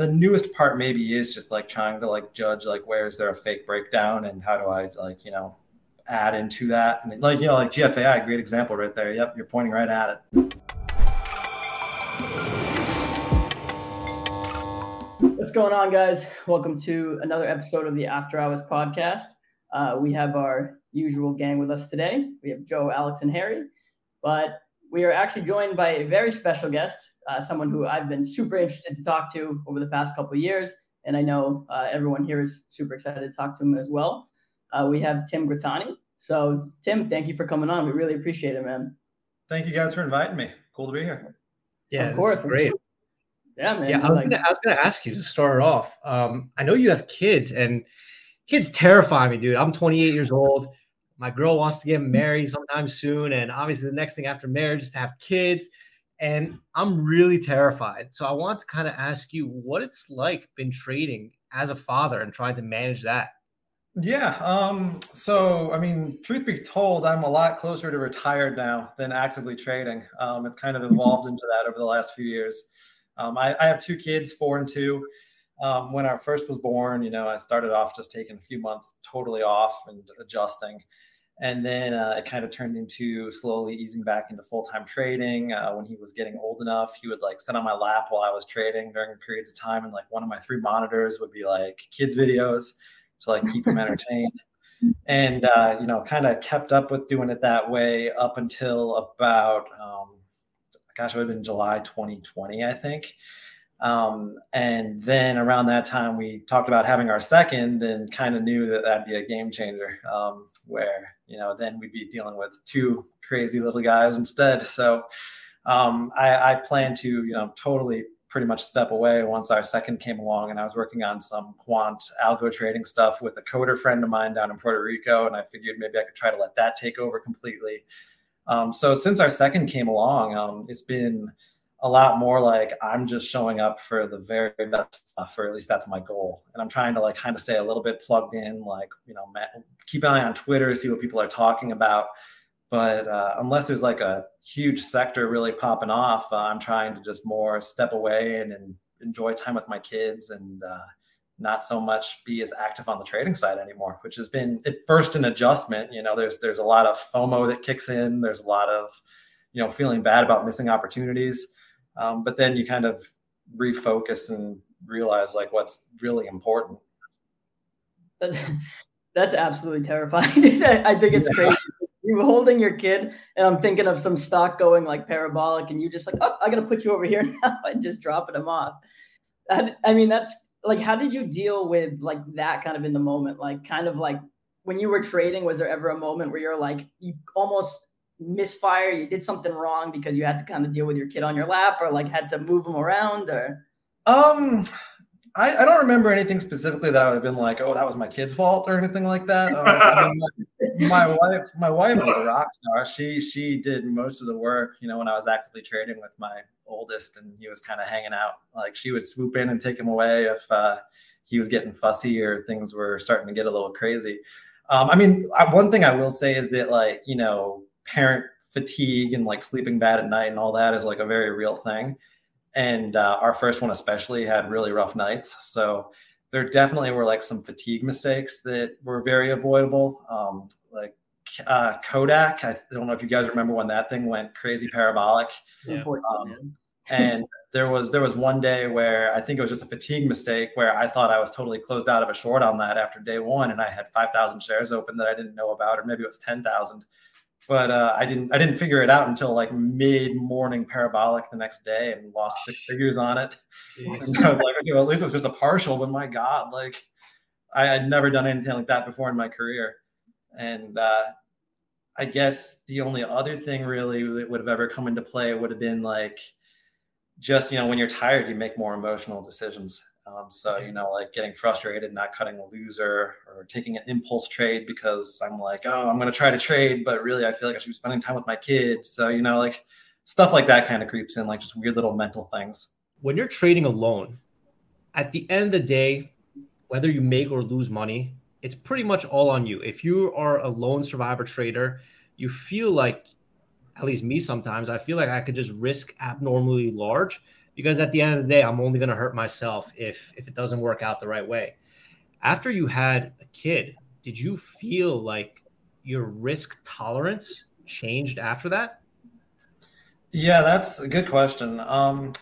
the newest part maybe is just like trying to like judge like where is there a fake breakdown and how do I like you know add into that and like you know like GFAI great example right there. Yep, you're pointing right at it. What's going on, guys? Welcome to another episode of the After Hours podcast. Uh, we have our usual gang with us today. We have Joe, Alex, and Harry, but we are actually joined by a very special guest uh, someone who I've been super interested to talk to over the past couple of years. And I know uh, everyone here is super excited to talk to him as well. Uh, we have Tim Grittani. So, Tim, thank you for coming on. We really appreciate it, man. Thank you guys for inviting me. Cool to be here. Yeah, of course. Great. Yeah, man. Yeah, I was, like, gonna, I was gonna ask you to start off. Um, I know you have kids, and kids terrify me, dude. I'm 28 years old. My girl wants to get married sometime soon, and obviously, the next thing after marriage is to have kids and I'm really terrified. So I want to kind of ask you what it's like been trading as a father and trying to manage that. Yeah. Um, so, I mean, truth be told, I'm a lot closer to retired now than actively trading. Um, it's kind of evolved into that over the last few years. Um, I, I, have two kids, four and two. Um, when our first was born, you know, I started off just taking a few months totally off and adjusting and then uh, it kind of turned into slowly easing back into full-time trading. Uh, when he was getting old enough he would like sit on my lap while i was trading during periods of time and like one of my three monitors would be like kids videos to like keep him entertained. And uh, you know kind of kept up with doing it that way up until about um, gosh it would have been july 2020 i think um, and then around that time, we talked about having our second and kind of knew that that'd be a game changer um, where, you know, then we'd be dealing with two crazy little guys instead. So um, I, I plan to, you know, totally pretty much step away once our second came along and I was working on some quant algo trading stuff with a coder friend of mine down in Puerto Rico. And I figured maybe I could try to let that take over completely. Um, so since our second came along, um, it's been a lot more like I'm just showing up for the very best stuff, or at least that's my goal. And I'm trying to like kind of stay a little bit plugged in, like, you know, keep an eye on Twitter, see what people are talking about. But uh, unless there's like a huge sector really popping off, uh, I'm trying to just more step away and, and enjoy time with my kids and uh, not so much be as active on the trading side anymore, which has been at first an adjustment. You know, there's there's a lot of FOMO that kicks in. There's a lot of, you know, feeling bad about missing opportunities um, but then you kind of refocus and realize like what's really important. That's, that's absolutely terrifying. I think it's crazy. You're holding your kid, and I'm thinking of some stock going like parabolic, and you just like, oh, I gotta put you over here now, and just dropping them off. I, I mean, that's like, how did you deal with like that kind of in the moment? Like, kind of like when you were trading, was there ever a moment where you're like, you almost misfire you did something wrong because you had to kind of deal with your kid on your lap or like had to move him around or um I, I don't remember anything specifically that I would have been like, oh, that was my kid's fault or anything like that. Um, my, my, wife, my wife was a rock star. She she did most of the work. You know, when I was actively trading with my oldest, and he was kind of hanging out. Like she would swoop in and take him away if uh, he was getting fussy or things were starting to get a little crazy. Um, I mean, I, one thing I will say is that like you know parent fatigue and like sleeping bad at night and all that is like a very real thing. And uh, our first one especially had really rough nights. So there definitely were like some fatigue mistakes that were very avoidable. Um, like uh, Kodak, I don't know if you guys remember when that thing went crazy parabolic. Yeah. Um, and there was there was one day where I think it was just a fatigue mistake where I thought I was totally closed out of a short on that after day one, and I had five thousand shares open that I didn't know about, or maybe it was ten thousand but uh, I didn't I didn't figure it out until like mid morning parabolic the next day and lost six figures on it. And I was like, okay, well at least it was just a partial, but my God, like I had never done anything like that before in my career. And uh, I guess the only other thing really that would have ever come into play would have been like just you know when you're tired, you make more emotional decisions. Um, so, you know, like getting frustrated, not cutting a loser or taking an impulse trade because I'm like, oh, I'm going to try to trade, but really I feel like I should be spending time with my kids. So, you know, like stuff like that kind of creeps in, like just weird little mental things. When you're trading alone, at the end of the day, whether you make or lose money, it's pretty much all on you. If you are a lone survivor trader, you feel like, at least me sometimes, I feel like I could just risk abnormally large because at the end of the day, I'm only going to hurt myself if if it doesn't work out the right way. After you had a kid, did you feel like your risk tolerance changed after that? Yeah, that's a good question. Um,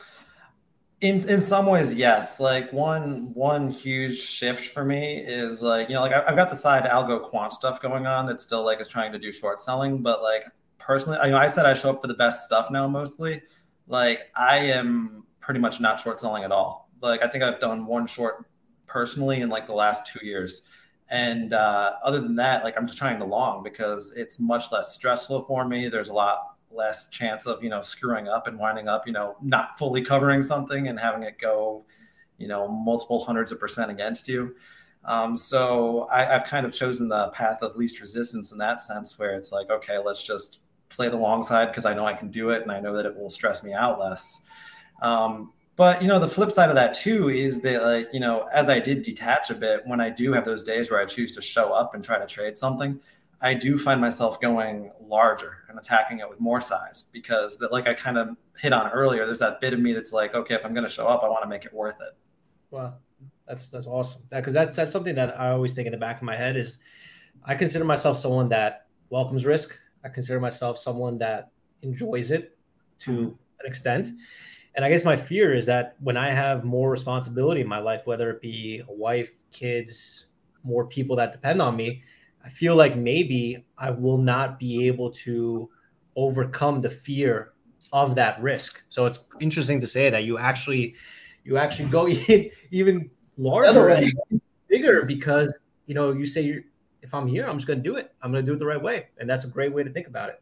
in in some ways, yes. Like one one huge shift for me is like you know like I've got the side algo quant stuff going on that still like is trying to do short selling, but like personally, I know I said I show up for the best stuff now mostly. Like I am pretty much not short selling at all. Like I think I've done one short personally in like the last two years. And uh, other than that, like I'm just trying to long because it's much less stressful for me. There's a lot less chance of you know screwing up and winding up you know not fully covering something and having it go you know multiple hundreds of percent against you. Um, so I, I've kind of chosen the path of least resistance in that sense, where it's like, okay, let's just play the long side because I know I can do it and I know that it will stress me out less. Um, but you know, the flip side of that too is that like, you know, as I did detach a bit, when I do have those days where I choose to show up and try to trade something, I do find myself going larger and attacking it with more size because that like I kind of hit on earlier, there's that bit of me that's like, okay, if I'm gonna show up, I want to make it worth it. Wow. That's that's awesome. That, Because that's that's something that I always think in the back of my head is I consider myself someone that welcomes risk. I consider myself someone that enjoys it to mm-hmm. an extent. And I guess my fear is that when I have more responsibility in my life, whether it be a wife, kids, more people that depend on me, I feel like maybe I will not be able to overcome the fear of that risk. So it's interesting to say that you actually you actually go even larger and bigger because you know you say if I'm here, I'm just going to do it. I'm going to do it the right way, and that's a great way to think about it.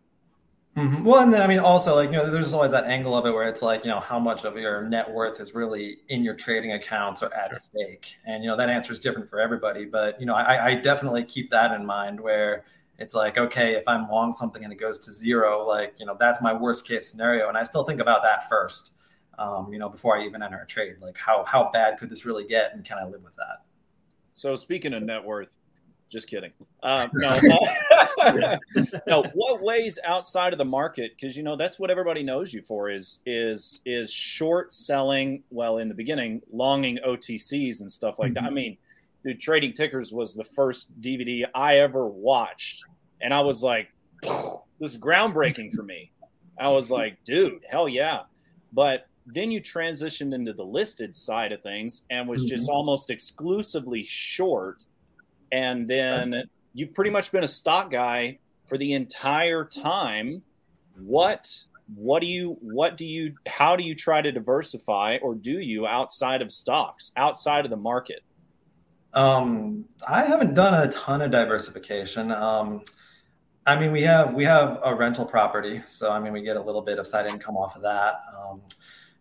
Mm-hmm. Well, and then I mean, also like you know, there's always that angle of it where it's like you know how much of your net worth is really in your trading accounts or at stake, and you know that answer is different for everybody. But you know, I, I definitely keep that in mind where it's like okay, if I'm long something and it goes to zero, like you know that's my worst case scenario, and I still think about that first, um, you know, before I even enter a trade. Like how how bad could this really get, and can I live with that? So speaking of net worth, just kidding. Um, no, no. What ways outside of the market? Because you know that's what everybody knows you for is is is short selling. Well, in the beginning, longing OTCs and stuff like mm-hmm. that. I mean, dude, Trading Tickers was the first DVD I ever watched, and I was like, this is groundbreaking for me. I was like, dude, hell yeah. But then you transitioned into the listed side of things and was just mm-hmm. almost exclusively short and then you've pretty much been a stock guy for the entire time. What what do you what do you how do you try to diversify or do you outside of stocks, outside of the market? Um, I haven't done a ton of diversification. Um, I mean, we have we have a rental property, so I mean, we get a little bit of side income off of that. Um,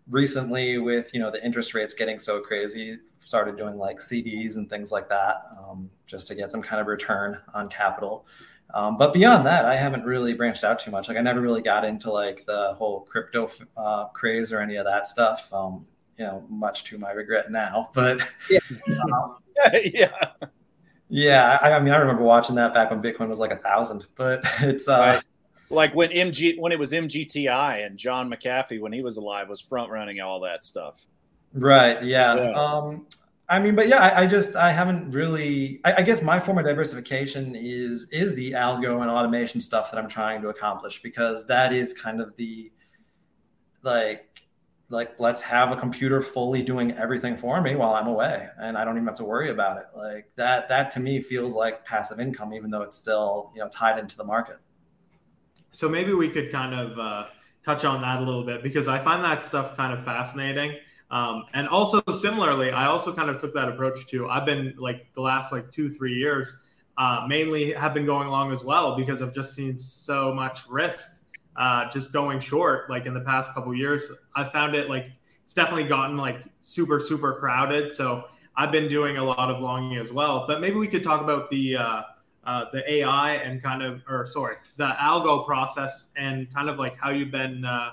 recently, with you know the interest rates getting so crazy, started doing like CDs and things like that um, just to get some kind of return on capital. Um, but beyond that, I haven't really branched out too much. Like I never really got into like the whole crypto uh, craze or any of that stuff. Um, you know, much to my regret now. But yeah, um, yeah, yeah. I, I, mean, I remember watching that back when Bitcoin was like a thousand. But it's uh, right. like when MG when it was MGTI and John McAfee when he was alive was front running all that stuff. Right. Yeah. yeah. Um, I mean, but yeah, I, I, just I haven't really. I, I, guess my form of diversification is is the algo and automation stuff that I'm trying to accomplish because that is kind of the like like let's have a computer fully doing everything for me while I'm away and I don't even have to worry about it. Like that that to me feels like passive income, even though it's still you know tied into the market. So maybe we could kind of uh, touch on that a little bit because I find that stuff kind of fascinating um, and also similarly, I also kind of took that approach too. I've been like the last like two, three years, uh, mainly have been going along as well because I've just seen so much risk uh, just going short. Like in the past couple years, I found it like it's definitely gotten like super, super crowded. So I've been doing a lot of longing as well. But maybe we could talk about the uh, uh, the AI and kind of, or sorry, the algo process and kind of like how you've been uh,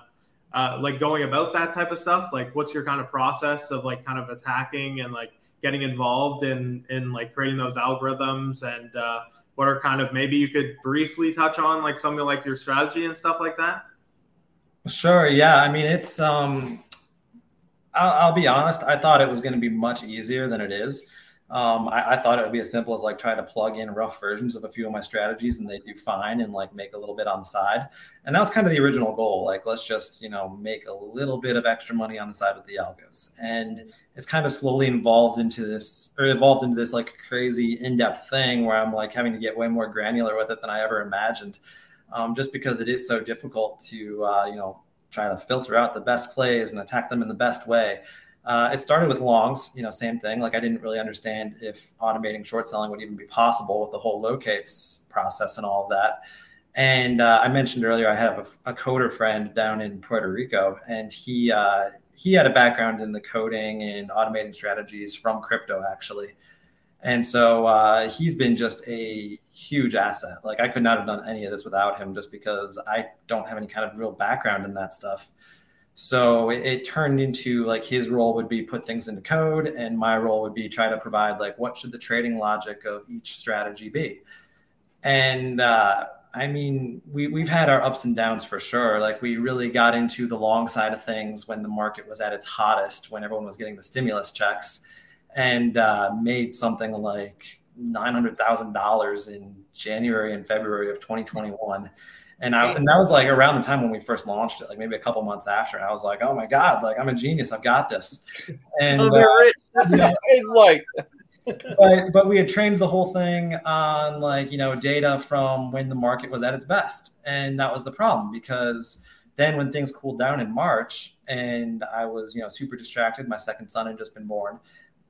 uh, like going about that type of stuff? Like, what's your kind of process of like kind of attacking and like getting involved in in like creating those algorithms and uh, what are kind of maybe you could briefly touch on like something like your strategy and stuff like that? Sure. Yeah. I mean, it's um, I'll, I'll, be honest. I thought it was going to be much easier than it is. Um, I, I, thought it would be as simple as like trying to plug in rough versions of a few of my strategies and they do fine and like make a little bit on the side. And that was kind of the original goal. Like, let's just, you know, make a little bit of extra money on the side with the algos. And it's kind of slowly evolved into this or evolved into this like crazy in-depth thing where I'm like having to get way more granular with it than I ever imagined. Um, just because it is so difficult to, uh, you know, try to filter out the best plays and attack them in the best way. Uh, it started with longs, you know, same thing. Like I didn't really understand if automating short selling would even be possible with the whole locates process and all of that. And uh, I mentioned earlier, I have a, a, coder friend down in Puerto Rico, and he uh, he had a background in the coding and automating strategies from crypto, actually. And so uh, he's been just a huge asset. Like I could not have done any of this without him, just because I don't have any kind of real background in that stuff. So it, it, turned into like his role would be put things into code, and my role would be try to provide like what should the trading logic of each strategy be. And uh, I mean, we we've had our ups and downs for sure. Like we really got into the long side of things when the market was at its hottest, when everyone was getting the stimulus checks, and uh, made something like nine hundred thousand dollars in January and February of 2021 and I and that was like around the time when we first launched it, like maybe a couple months after. And I was like, oh my god, like I'm a genius, I've got this. And oh, uh, it's like. but but we had trained the whole thing on like you know data from when the market was at its best, and that was the problem because then when things cooled down in March and I was you know super distracted, my second son had just been born.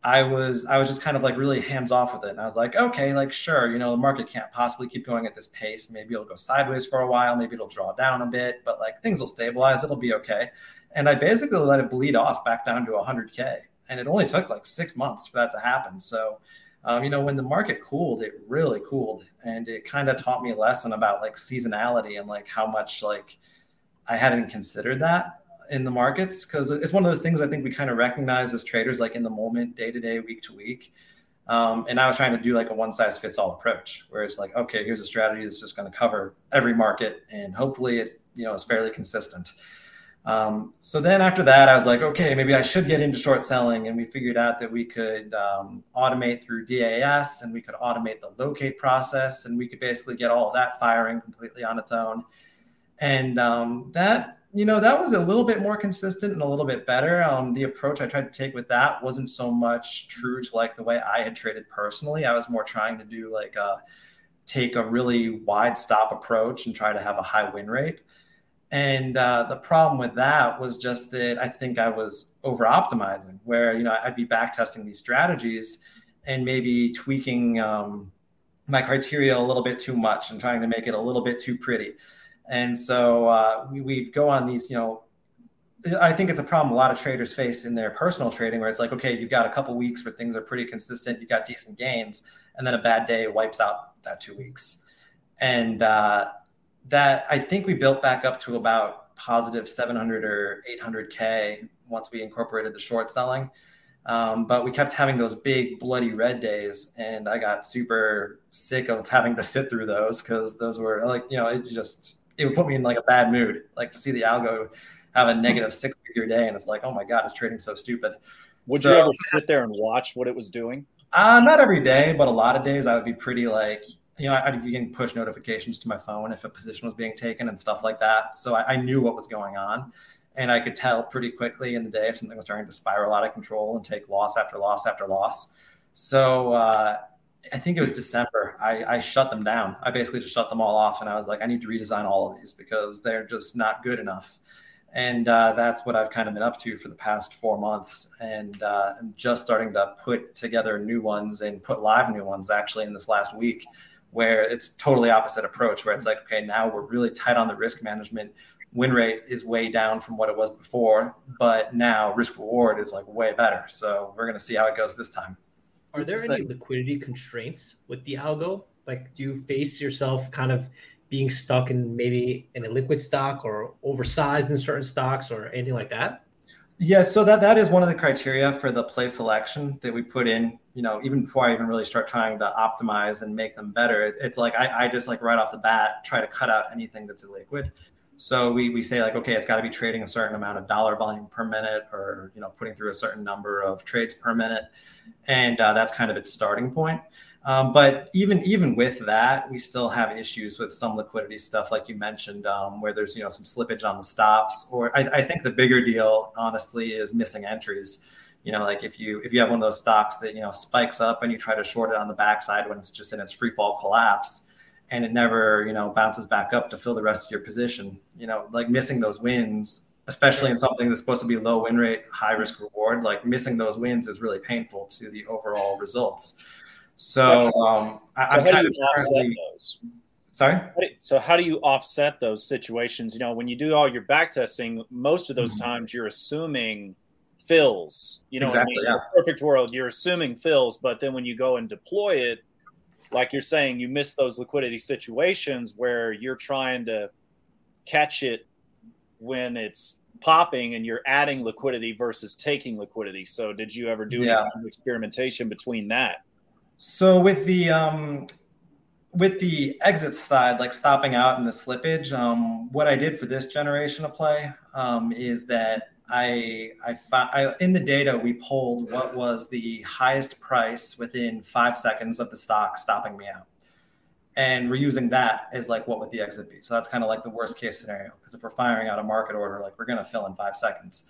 I was I was just kind of like really hands off with it. And I was like, okay, like sure, you know, the market can't possibly keep going at this pace. Maybe it'll go sideways for a while, maybe it'll draw down a bit, but like things will stabilize, it'll be okay. And I basically let it bleed off back down to 100k, and it only took like six months for that to happen. So, um, you know, when the market cooled, it really cooled, and it kind of taught me a lesson about like seasonality and like how much like I hadn't considered that in the markets because it's one of those things I think we kind of recognize as traders, like in the moment, day to day, week to week. Um, and I was trying to do like a one size fits all approach, where it's like, okay, here's a strategy that's just going to cover every market, and hopefully it you know is fairly consistent. Um, so then after that, I was like, okay, maybe I should get into short selling, and we figured out that we could um, automate through DAS, and we could automate the locate process, and we could basically get all of that firing completely on its own. And um, that you know, that was a little bit more consistent and a little bit better. Um, the approach I tried to take with that wasn't so much true to like the way I had traded personally. I was more trying to do like a, uh, take a really wide stop approach and try to have a high win rate. And uh, the problem with that was just that I think I was over optimizing, where you know I'd be back testing these strategies and maybe tweaking um, my criteria a little bit too much and trying to make it a little bit too pretty. And so uh, we, we go on these, you know, I think it's a problem a lot of traders face in their personal trading where it's like, okay, you've got a couple weeks where things are pretty consistent, you've got decent gains, and then a bad day wipes out that two weeks. And uh, that I think we built back up to about positive 700 or 800K once we incorporated the short selling. Um, but we kept having those big bloody red days, and I got super sick of having to sit through those because those were like, you know, it just it would put me in like a bad mood, like to see the algo have a negative six figure day, and it's like, oh my god, it's trading so stupid. Would so, you ever sit there and watch what it was doing? Uh, not every day, but a lot of days I would be pretty like, you know, I'd be getting push notifications to my phone if a position was being taken and stuff like that. So I, I knew what was going on. And I could tell pretty quickly in the day if something was starting to spiral out of control and take loss after loss after loss. So uh, I think it was December. I, I shut them down. I basically just shut them all off, and I was like, I need to redesign all of these because they're just not good enough. And uh, that's what I've kind of been up to for the past four months, and uh, I'm just starting to put together new ones and put live new ones actually in this last week, where it's totally opposite approach, where it's like, okay, now we're really tight on the risk management. Win rate is way down from what it was before, but now risk reward is like way better. So we're gonna see how it goes this time. Are there any liquidity constraints with the algo? Like, do you face yourself kind of being stuck in maybe in a liquid stock or oversized in certain stocks or anything like that? Yes, so that that is one of the criteria for the play selection that we put in. You know, even before I even really start trying to optimize and make them better, it's like I, I just like right off the bat try to cut out anything that's illiquid. So we, we say like, okay, it's got to be trading a certain amount of dollar volume per minute, or you know, putting through a certain number of trades per minute, and uh, that's kind of its starting point. Um, but even even with that, we still have issues with some liquidity stuff, like you mentioned, um, where there's you know some slippage on the stops. Or I, I, think the bigger deal, honestly, is missing entries. You know, like if you if you have one of those stocks that you know spikes up and you try to short it on the backside when it's just in its free fall collapse, and it never you know bounces back up to fill the rest of your position. You know, like missing those wins especially in something that's supposed to be low win rate, high risk reward, like missing those wins is really painful to the overall results. So, um, I, so I'm kind of those? Sorry. So how do you offset those situations? You know, when you do all your back testing, most of those mm-hmm. times you're assuming fills. You know, exactly, in yeah. perfect world, you're assuming fills, but then when you go and deploy it, like you're saying, you miss those liquidity situations where you're trying to catch it when it's popping and you're adding liquidity versus taking liquidity. So did you ever do yeah. any kind of experimentation between that? So with the um, with the exit side, like stopping out in the slippage, um, what I did for this generation of play um, is that I, I, I in the data we pulled what was the highest price within five seconds of the stock stopping me out, and we're using that as like what would the exit be. So that's kind of like the worst case scenario because if we're firing out a market order, like we're going to fill in five seconds.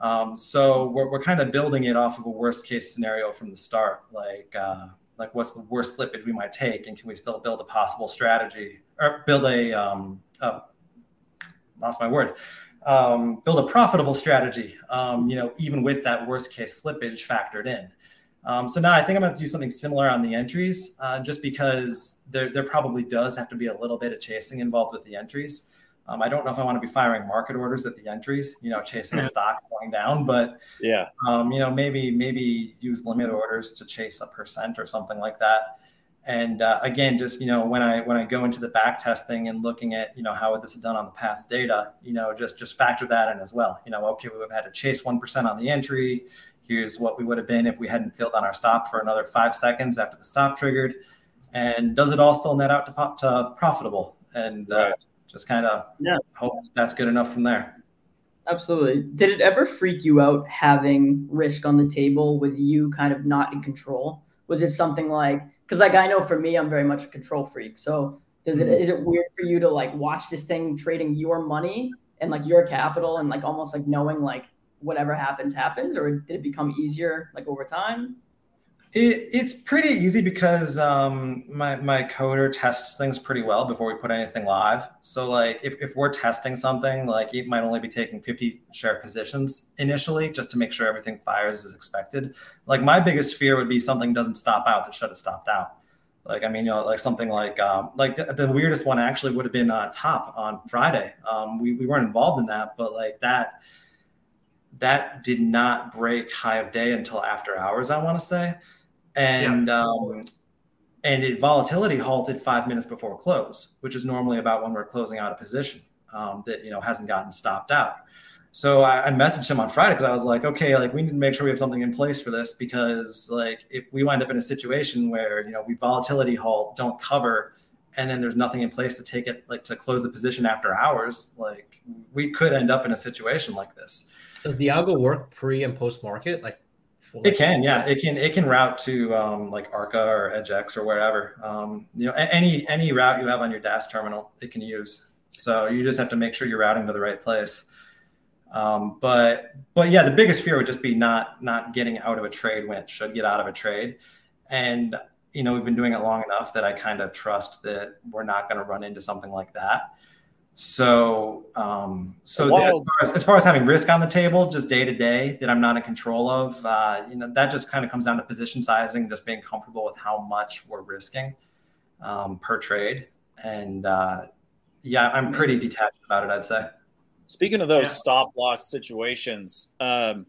Um, so we're, we're kind of building it off of a worst case scenario from the start, like. Uh, like what's the worst slippage we might take and can we still build a possible strategy or build a um, uh, lost my word um, build a profitable strategy um, you know even with that worst case slippage factored in. Um, so now i think i'm going to do something similar on the entries uh, just because there, there probably does have to be a little bit of chasing involved with the entries. Um, I don't know if I want to be firing market orders at the entries, you know, chasing a stock going down, but yeah, um, you know, maybe maybe use limit orders to chase a percent or something like that. And uh, again, just you know, when I when I go into the back testing and looking at you know how this is done on the past data, you know, just just factor that in as well. You know, okay, we would have had to chase one percent on the entry. Here's what we would have been if we hadn't filled on our stop for another five seconds after the stop triggered. And does it all still net out to, pop, to profitable? And uh, just kind of yeah. hope that's good enough from there. Absolutely. Did it ever freak you out having risk on the table with you kind of not in control? Was it something like because like I know for me, I'm very much a control freak. So does it mm-hmm. is it weird for you to like watch this thing trading your money and like your capital and like almost like knowing like whatever happens happens, or did it become easier like over time? It, it's pretty easy because um, my, my coder tests things pretty well before we put anything live. So like if, if we're testing something, like it might only be taking 50 share positions initially just to make sure everything fires as expected. Like my biggest fear would be something doesn't stop out that should have stopped out. Like, I mean, you know, like something like, um, like the, the, weirdest one actually would have been uh, top on Friday. Um, we, we weren't involved in that, but like that, that did not break high of day until after hours, I want to say and yeah. um, and it volatility halted five minutes before close, which is normally about when we're closing out a position um, that you know hasn't gotten stopped out. So I, I messaged him on Friday because I was like, okay, like we need to make sure we have something in place for this because like if we wind up in a situation where you know we volatility halt, don't cover, and then there's nothing in place to take it like to close the position after hours, like we could end up in a situation like this. Does the algo work pre and post market? Like it can, yeah, it can. It can route to um, like Arca or EDGX or wherever. Um, you know, any any route you have on your DAS terminal, it can use. So you just have to make sure you're routing to the right place. Um, but but yeah, the biggest fear would just be not not getting out of a trade when it should get out of a trade. And you know, we've been doing it long enough that I kind of trust that we're not going to run into something like that. So, um, so as far as, as, far as, having risk on the table, just day to day that I'm not in control of, uh, you know, that just kind of comes down to position sizing, just being comfortable with how much we're risking um, per trade. And uh, yeah, I'm pretty detached about it. I'd say. Speaking of those yeah. stop loss situations, um,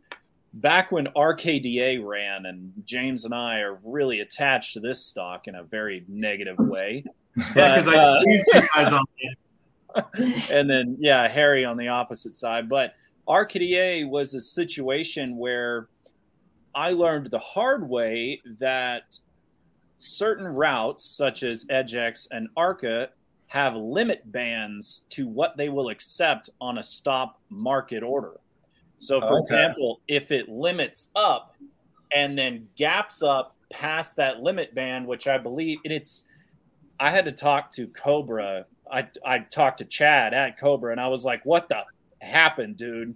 back when RKDA ran, and James and I are really attached to this stock in a very negative way. yeah, because I squeezed uh, you guys on and then yeah, Harry on the opposite side. But RKDA was a situation where I learned the hard way that certain routes, such as EDGX and Arca, have limit bands to what they will accept on a stop market order. So, for okay. example, if it limits up and then gaps up past that limit band, which I believe it's, I had to talk to Cobra. I, I talked to Chad at Cobra and I was like, what the happened, dude?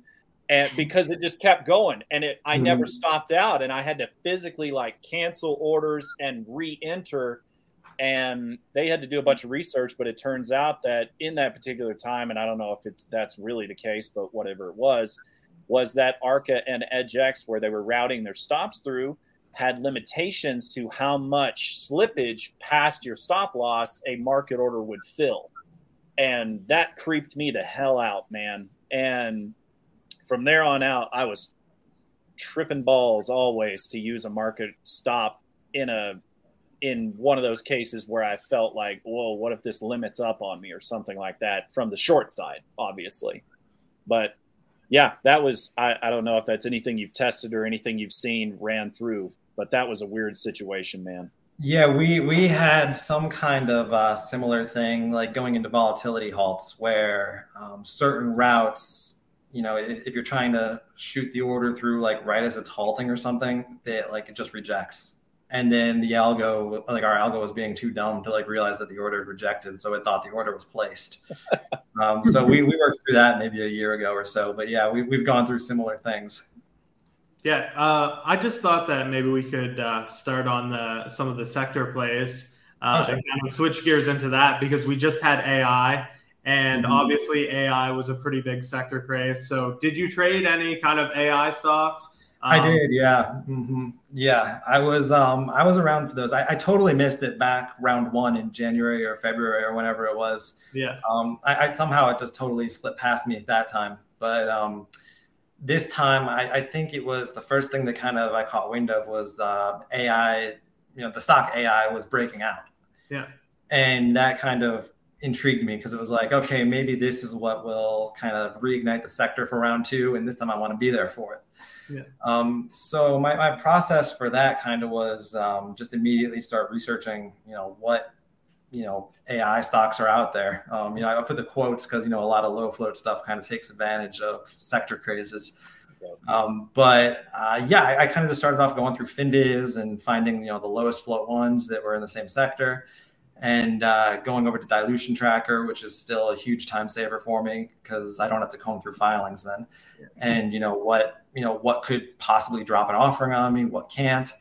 And because it just kept going and it, I mm-hmm. never stopped out and I had to physically like cancel orders and re enter and they had to do a bunch of research but it turns out that in that particular time and i don't know if it's that's really the case but whatever it was was that arca and EDGX where they were routing their stops through had limitations to how much slippage past your stop loss a market order would fill and that creeped me the hell out man and from there on out i was tripping balls always to use a market stop in a in one of those cases where I felt like, whoa, what if this limits up on me or something like that from the short side, obviously. But yeah, that was, I, I don't know if that's anything you've tested or anything you've seen ran through, but that was a weird situation, man. Yeah, we we had some kind of uh, similar thing, like going into volatility halts, where um, certain routes, you know, if, if, you're trying to shoot the order through like right as it's halting or something, it like it just rejects. And then the algo like our algo was being too dumb to like realize that the order had rejected so it thought the order was placed. Um, so we, we worked through that maybe a year ago or so but yeah we, we've gone through similar things yeah uh, i just thought that maybe we could uh, start on the some of the sector plays uh, and kind of switch gears into that because we just had ai and mm-hmm. obviously ai was a pretty big sector craze so did you trade any kind of ai stocks I um, did, yeah, mm-hmm. yeah. I was, um, I was around for those. I, I, totally missed it back round one in January or February or whenever it was. Yeah. Um, I, I somehow it just totally slipped past me at that time, but um, this time I, I think it was the first thing that kind of I caught wind of was the AI. You know, the stock AI was breaking out. Yeah. And that kind of intrigued me because it was like, okay, maybe this is what will kind of reignite the sector for round two, and this time I want to be there for it. Yeah. Um, so my, my process for that kind of was um, just immediately start researching, you know, what, you know, AI stocks are out there. Um, you know, I put the quotes because, you know, a lot of low float stuff kind of takes advantage of sector crazes. Um, but uh, yeah, I, I kind of just started off going through FinViz and finding, you know, the lowest float ones that were in the same sector and uh, going over to dilution tracker which is still a huge time saver for me because i don't have to comb through filings then and you know what you know what could possibly drop an offering on me what can't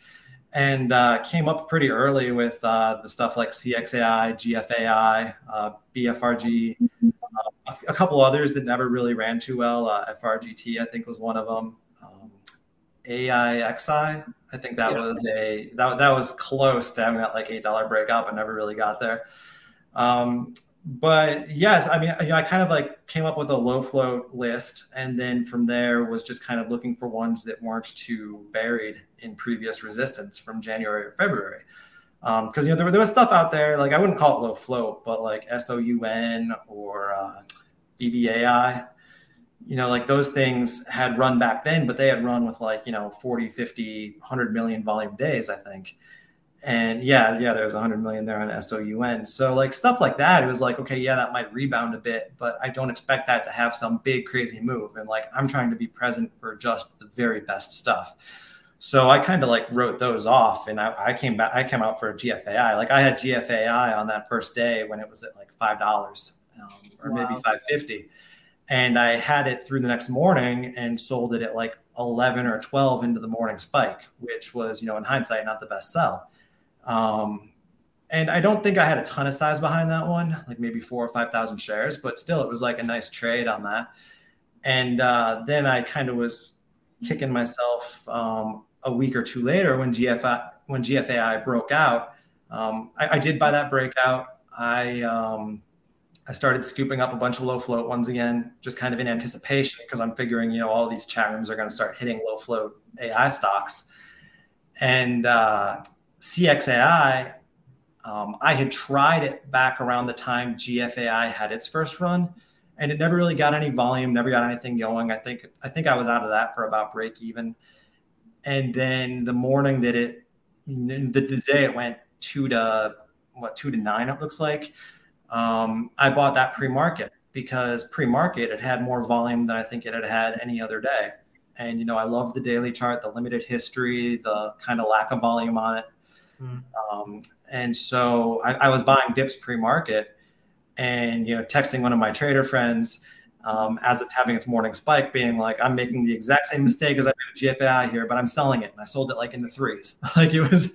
and uh, came up pretty early with uh, the stuff like cxai gfai uh, bfrg uh, a couple others that never really ran too well uh, frgt i think was one of them um, aixi I think that yeah. was a that, that was close to having that like eight dollar breakout, but never really got there. Um, but yes, I mean, you know, I kind of like came up with a low float list, and then from there was just kind of looking for ones that weren't too buried in previous resistance from January or February. Because um, you know there, there was stuff out there like I wouldn't call it low float, but like SOUN or uh, BBAI you know, like those things had run back then, but they had run with like, you know, 40, 50, 100 million volume days, I think. And yeah, yeah, there was 100 million there on SOUN. So, like, stuff like that, it was like, okay, yeah, that might rebound a bit, but I don't expect that to have some big, crazy move. And like, I'm trying to be present for just the very best stuff. So I kind of like wrote those off and I, I, came back, I came out for a GFAI. Like I had GFAI on that first day when it was at like $5 um, or wow. maybe 550 and I had it through the next morning and sold it at like 11 or 12 into the morning spike, which was, you know, in hindsight, not the best sell. Um, and I don't think I had a ton of size behind that one, like maybe four or 5,000 shares, but still it was like a nice trade on that. And uh, then I kind of was kicking myself um, a week or two later when GFI, when GFAI broke out. Um, I, I, did buy that breakout. I, um, I started scooping up a bunch of low float ones again, just kind of in anticipation because I'm figuring, you know, all these chat rooms are going to start hitting low float AI stocks. And uh, CXAI, um, I had tried it back around the time GFAI had its first run, and it never really got any volume, never got anything going. I think I think I was out of that for about break even. And then the morning that it, the, the day it went two to what two to nine, it looks like um, I bought that pre-market because pre-market it had more volume than I think it had had any other day. And you know, I love the daily chart, the limited history, the kind of lack of volume on it. Mm. Um, and so I, I was buying dips pre-market, and you know, texting one of my trader friends um, as it's having its morning spike, being like, I'm making the exact same mistake as I made with GFAI here, but I'm selling it. And I sold it like in the threes. like it was,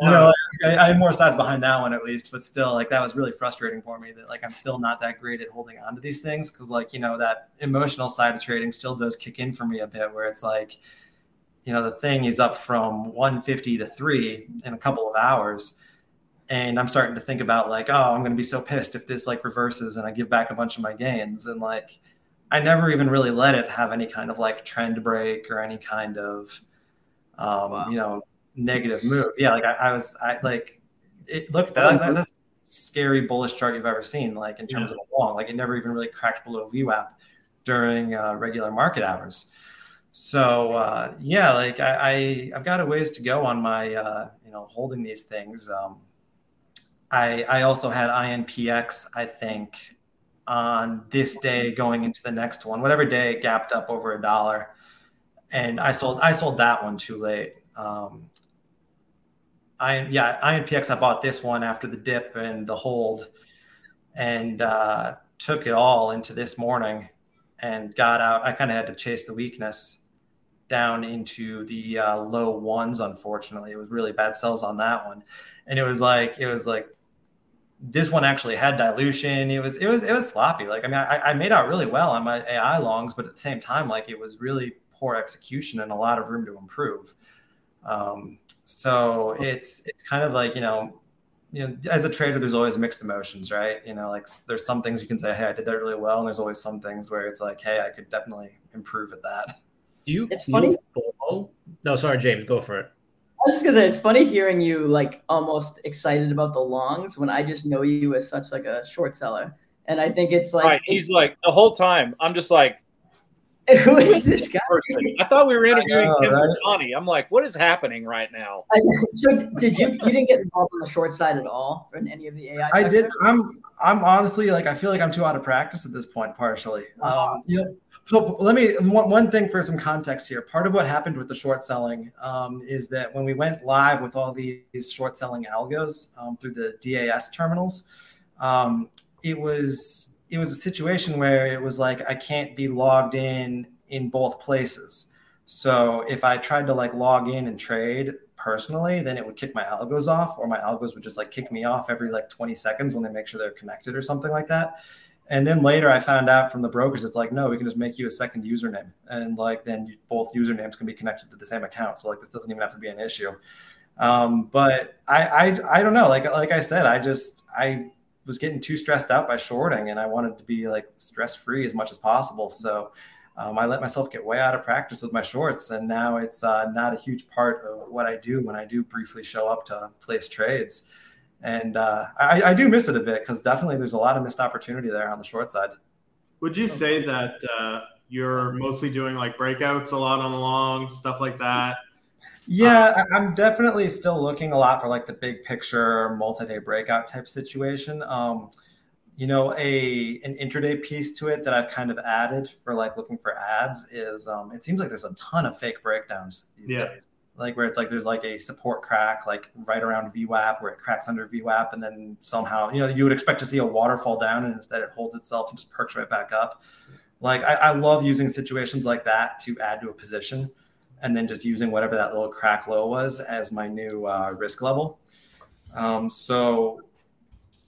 you know, like, I, I, had more size behind that one at least, but still, like that was really frustrating for me that like I'm still not that great at holding on to these things because, like, you know, that emotional side of trading still does kick in for me a bit where it's like, you know, the thing is up from 150 to three in a couple of hours and I'm starting to think about like, oh, I'm going to be so pissed if this like reverses and I give back a bunch of my gains. And like, I never even really let it have any kind of like trend break or any kind of, um, wow. you know, negative move. Yeah, like I, I was, I like, it look that, that, that's scary bullish chart you've ever seen. Like in terms yeah. of a long, like it never even really cracked below VWAP during uh, regular market hours. So uh, yeah, like I, I have got a ways to go on my uh, you know holding these things. Um, I, I also had INPX, I think, on this day going into the next one, whatever day it gapped up over a dollar. And I sold I sold that one too late. Um, I yeah, INPX, I bought this one after the dip and the hold and uh, took it all into this morning and got out. I kind of had to chase the weakness down into the uh, low ones. Unfortunately, it was really bad sells on that one, and it was like it was like this one actually had dilution. It was it was it was sloppy. Like I mean, I, I made out really well on my AI longs, but at the same time, like it was really poor execution and a lot of room to improve. Um, so it's it's kind of like you know, you know, as a trader, there's always mixed emotions, right? You know, like there's some things you can say, hey, I did that really well, and there's always some things where it's like, hey, I could definitely improve at that. You, it's funny. No, sorry, James, go for it. I was just gonna say it's funny hearing you like almost excited about the longs when I just know you as such like a short seller, and I think it's like right. He's like the whole time. I'm just like, who is this guy? I thought we were interviewing know, Tim right? Johnny. I'm like, what is happening right now? so did you? You didn't get involved on the short side at all in any of the AI? I did. I'm. I'm honestly like I feel like I'm too out of practice at this point. Partially, um, you know, so let me one, one thing for some context here. Part of what happened with the short selling um, is that when we went live with all these short selling algos um, through the DAS terminals, um, it was it was a situation where it was like I can't be logged in in both places. So if I tried to like log in and trade personally, then it would kick my algos off, or my algos would just like kick me off every like 20 seconds when they make sure they're connected or something like that. And then later I found out from the brokers, it's like, no, we can just make you a second username. And like, then you, both usernames can be connected to the same account. So like, this doesn't even have to be an issue. Um, but I, I, I don't know. Like, like I said, I just, I was getting too stressed out by shorting and I wanted to be like stress free as much as possible. So um, I let myself get way out of practice with my shorts. And now it's uh, not a huge part of what I do when I do briefly show up to place trades and uh, I, I, do miss it a bit because definitely there's a lot of missed opportunity there on the short side. Would you say that uh, you're mostly doing like breakouts a lot on the long stuff like that? Yeah, I'm definitely still looking a lot for like the big picture multi-day breakout type situation. Um, you know, a an intraday piece to it that I've kind of added for like looking for ads is um, it seems like there's a ton of fake breakdowns these yeah. days like where it's like there's like a support crack like right around VWAP where it cracks under VWAP and then somehow you know you would expect to see a waterfall down and instead it holds itself and just perks right back up. Like I, I love using situations like that to add to a position and then just using whatever that little crack low was as my new uh, risk level. Um, so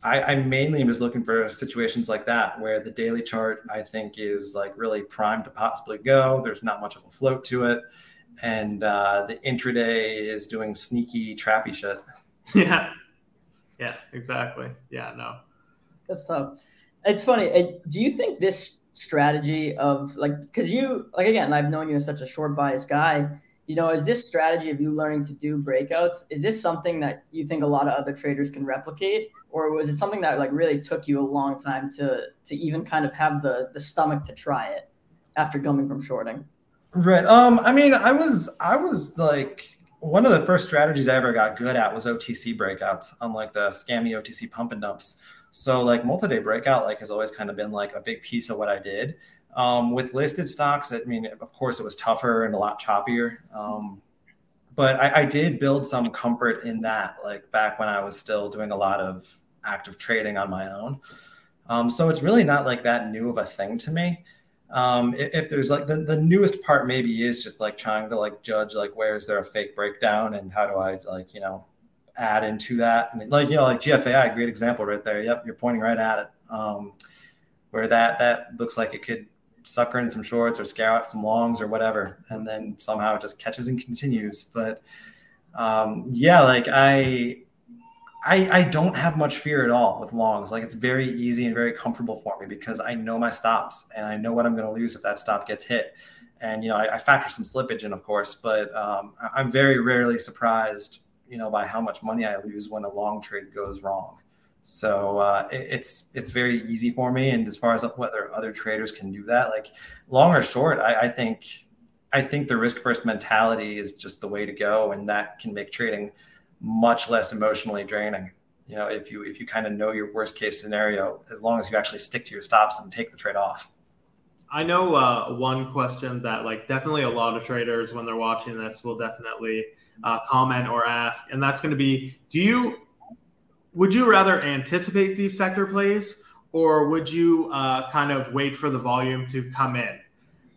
I, I mainly am just looking for situations like that where the daily chart I think is like really primed to possibly go. There's not much of a float to it and uh, the intraday is doing sneaky trappy shit. Yeah, yeah, exactly. Yeah, no, that's tough. It's funny. Do you think this strategy of like, because you like again, I've known you as such a short bias guy. You know, is this strategy of you learning to do breakouts? Is this something that you think a lot of other traders can replicate, or was it something that like really took you a long time to to even kind of have the the stomach to try it after coming from shorting? Right. Um, I mean, I was I was like one of the first strategies I ever got good at was OTC breakouts on like the scammy OTC pump and dumps. So like multi-day breakout like has always kind of been like a big piece of what I did. Um, with listed stocks, I mean, of course, it was tougher and a lot choppier. Um, but I, I, did build some comfort in that, like back when I was still doing a lot of active trading on my own. Um, so it's really not like that new of a thing to me. Um, if, there's like the, the newest part, maybe is just like trying to like judge like where is there a fake breakdown and how do I like you know add into that and like you know like GFAI, great example right there. Yep, you're pointing right at it. Um, where that that looks like it could sucker in some shorts or scare out some longs or whatever, and then somehow it just catches and continues. But um, yeah, like I, I, I don't have much fear at all with longs. Like it's very easy and very comfortable for me because I know my stops and I know what I'm going to lose if that stop gets hit. And you know, I, I factor some slippage in, of course, but um, I'm very rarely surprised, you know, by how much money I lose when a long trade goes wrong. So uh, it, it's it's very easy for me. And as far as whether other traders can do that, like long or short, I, I think I think the risk first mentality is just the way to go, and that can make trading much less emotionally draining. You know, if you if you kind of know your worst case scenario, as long as you actually stick to your stops and take the trade off. I know uh, one question that like definitely a lot of traders when they're watching this will definitely uh, comment or ask, and that's going to be: Do you would you rather anticipate these sector plays or would you uh, kind of wait for the volume to come in?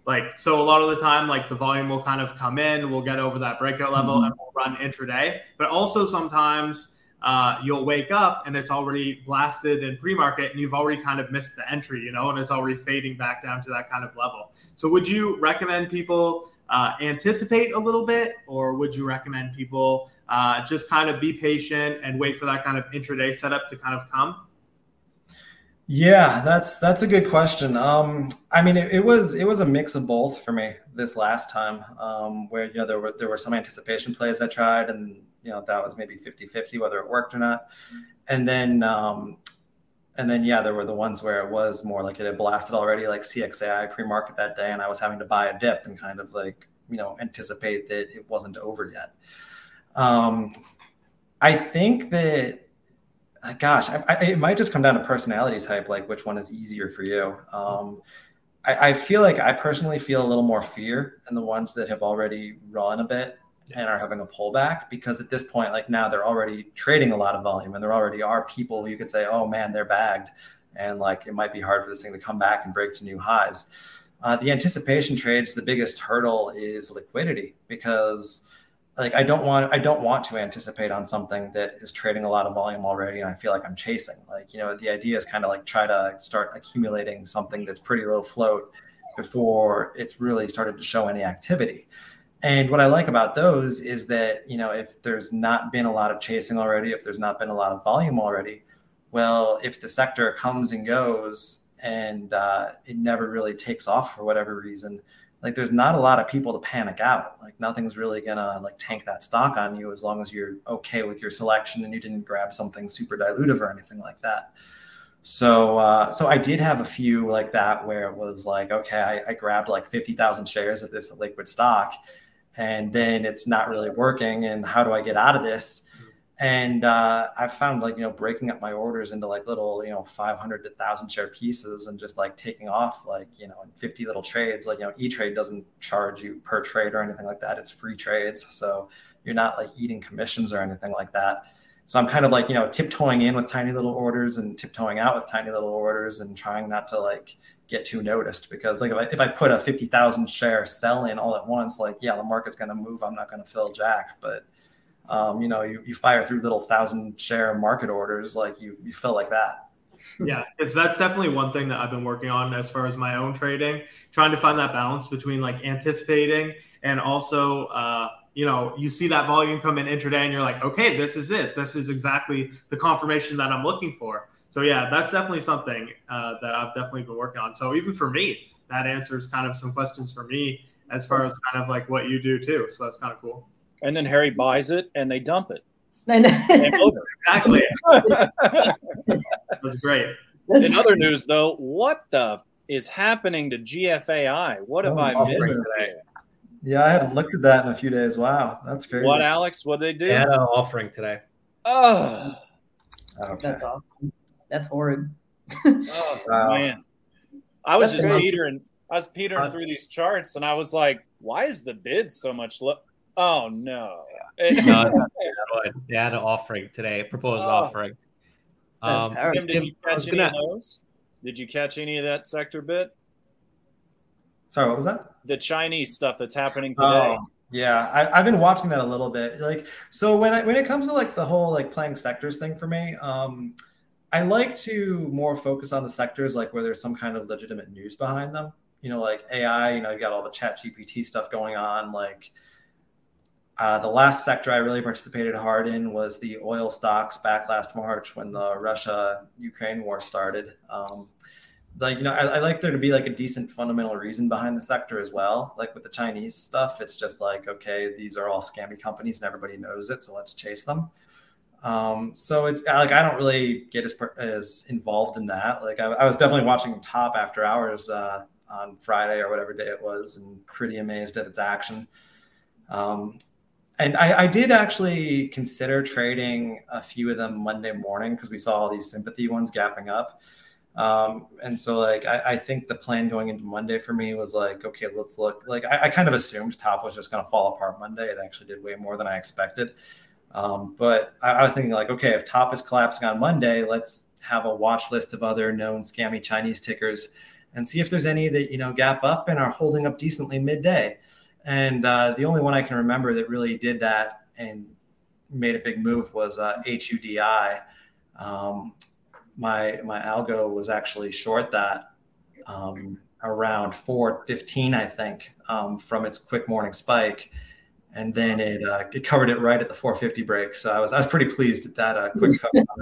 Like, so a lot of the time, like the volume will kind of come in, we'll get over that breakout level mm-hmm. and we'll run intraday. But also sometimes uh, you'll wake up and it's already blasted in pre-market and you've already kind of missed the entry, you know, and it's already fading back down to that kind of level. So would you recommend people uh, anticipate a little bit or would you recommend people uh, just kind of be patient and wait for that kind of intraday setup to kind of come? Yeah, that's that's a good question. Um, I mean, it, it, was it was a mix of both for me this last time, um, where you know there were there were some anticipation plays I tried, and you know that was maybe 50-50 whether it worked or not, and then um, and then yeah, there were the ones where it was more like it had blasted already, like CXAI pre-market that day, and I was having to buy a dip and kind of like you know anticipate that it wasn't over yet. Um, I think that, gosh, I, I, it might just come down to personality type, like which one is easier for you. Um, I, I, feel like I personally feel a little more fear in the ones that have already run a bit and are having a pullback because at this point, like now they're already trading a lot of volume and there already are people who you could say, oh man, they're bagged. And like it might be hard for this thing to come back and break to new highs. Uh, the anticipation trades, the biggest hurdle is liquidity because like I don't want I don't want to anticipate on something that is trading a lot of volume already and I feel like I'm chasing. Like, you know, the idea is kind of like try to start accumulating something that's pretty low float before it's really started to show any activity. And what I like about those is that, you know, if there's not been a lot of chasing already, if there's not been a lot of volume already, well, if the sector comes and goes and uh, it never really takes off for whatever reason, like there's not a lot of people to panic out. Like nothing's really gonna like tank that stock on you as long as you're okay with your selection and you didn't grab something super dilutive or anything like that. So uh, so i did have a few like that where it was like okay i, I grabbed like 50000 shares of this liquid stock and then it's not really working and how do i get out of this and uh, i found like you know breaking up my orders into like little you know 500 to 1000 share pieces and just like taking off like you know 50 little trades. Like you know e-trade doesn't charge you per trade or anything like that. It's free trades. So you're not like eating commissions or anything like that. So i'm kind of like you know tiptoeing in with tiny little orders and tiptoeing out with tiny little orders and trying not to like get too noticed because like if I, if I put a 50,000 share sell in all at once like yeah the market's going to move. I'm not going to fill jack. But um, you know, you, you fire through little thousand share market orders, like you, you feel like that. yeah, because that's definitely one thing that I've been working on as far as my own trading, trying to find that balance between like anticipating and also, uh, you know, you see that volume come in intraday and you're like, okay, this is it. This is exactly the confirmation that I'm looking for. So yeah, that's definitely something uh, that I've definitely been working on. So even for me, that answers kind of some questions for me as far as kind of like what you do too. So that's kind of cool and then Harry buys it and they dump it. exactly. That's great. In other news, though, what the is happening to GFAI? What have oh, I missed today? Yeah, I hadn't looked at that in a few days. Wow, that's crazy. What, Alex? What they do? They had an offering today. Oh, okay. that's awesome. That's horrid. oh Wow. man, I was That's just crazy. petering. I was petering Uh, through these charts, and I was like, "Why is the bid so much low?" Oh no! No, it's not good. they had an offering today, a proposed Oh. offering. Um. Tim, did you catch any of gonna- those? Did you catch any of that sector bit? Sorry, what was that? The Chinese stuff that's happening today. Oh, yeah, I, I've been watching that a little bit. Like, so when I, when it comes to like the whole like playing sectors thing for me, um, I like to more focus on the sectors like where there's some kind of legitimate news behind them. You know, like AI. You know, you got all the Chat GPT stuff going on. Like, uh, the last sector I really participated hard in was the oil stocks back last March when the Russia Ukraine war started. Um, like you know I, I like there to be like a decent fundamental reason behind the sector as well. Like with the chinese stuff it's just like okay these are all scammy companies and everybody knows it so let's chase them. Um so it's like i don't really get as as involved in that. Like i, I was definitely watching top after hours uh on friday or whatever day it was and pretty amazed at its action. Um and I, I did actually consider trading a few of them Monday morning because we saw all these sympathy ones gapping up. Um, and so like I, I think the plan going into Monday for me was like, okay, let's look. Like I, I kind of assumed top was just going to fall apart Monday. It actually did way more than I expected. Um, but I was thinking like, okay, if top is collapsing on Monday, let's have a watch list of other known scammy Chinese tickers and see if there's any that you know gap up and are holding up decently midday. And uh, the only one I can remember that really did that and made a big move was uh, HUDI. Um, my my algo was actually short that um, around 415 i think um, from its quick morning spike. And then it uh, it covered it right at the 450 break. So i was i was pretty pleased at that uh, quick cover.